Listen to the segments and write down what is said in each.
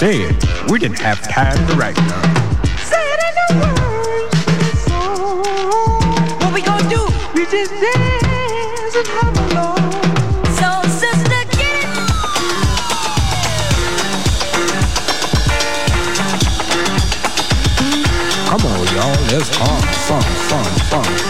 Like I said, we didn't have time to write none. Said in the words. What we gonna do? We just dance and have a. So sister, get it. Come on, y'all, let's fun, fun, fun, fun,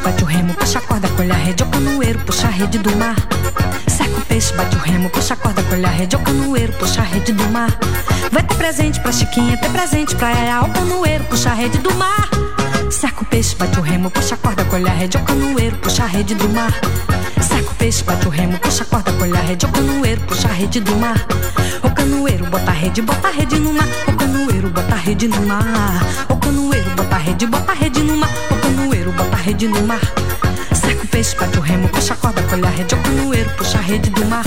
peixe, bate o remo, puxa a corda, colhe a rede. O canoeiro puxa a rede do mar. Seca o peixe, bate o remo, puxa a corda, colhe a rede. O canoeiro puxa a rede do mar. Vai ter presente pra Chiquinha, ter presente pra ela. O canoeiro puxa a rede do mar. Seca o peixe, bate o remo, puxa a corda, colhe a rede. O canoeiro puxa a rede do mar. Seca o peixe, bate o remo, puxa a corda, colhe a rede. O canoeiro puxa a rede do mar. O canoeiro bota a rede, bota a rede no mar. O canoeiro bota a rede no mar. O canoeiro bota a rede, bota a rede no mar. O canoeiro bota a rede no mar. Seca o peixe, bate o remo, puxa a corda, colhe a rede. O canoeiro puxa a rede do mar.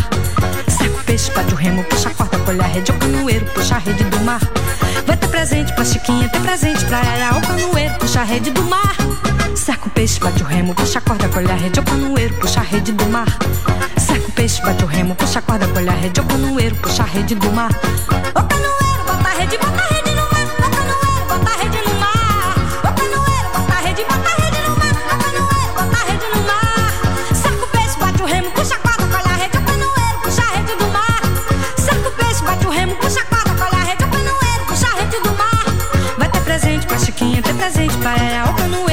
Seca o peixe, bate o remo, puxa a corda, colhe a rede. O canoeiro puxa a rede do mar. Vai ter presente pra Chiquinha, ter presente pra ela. O canoeiro puxa a rede do mar. Seca o peixe, bate o remo, puxa a corda, colhe a rede. O canoeiro puxa a rede do mar. O peixe, bate o remo, puxa a corda, colhe a rede. O canoeiro puxa a rede do mar. O canoeiro bota a rede, bota a rede Chiquinha, ter presente pra ela. O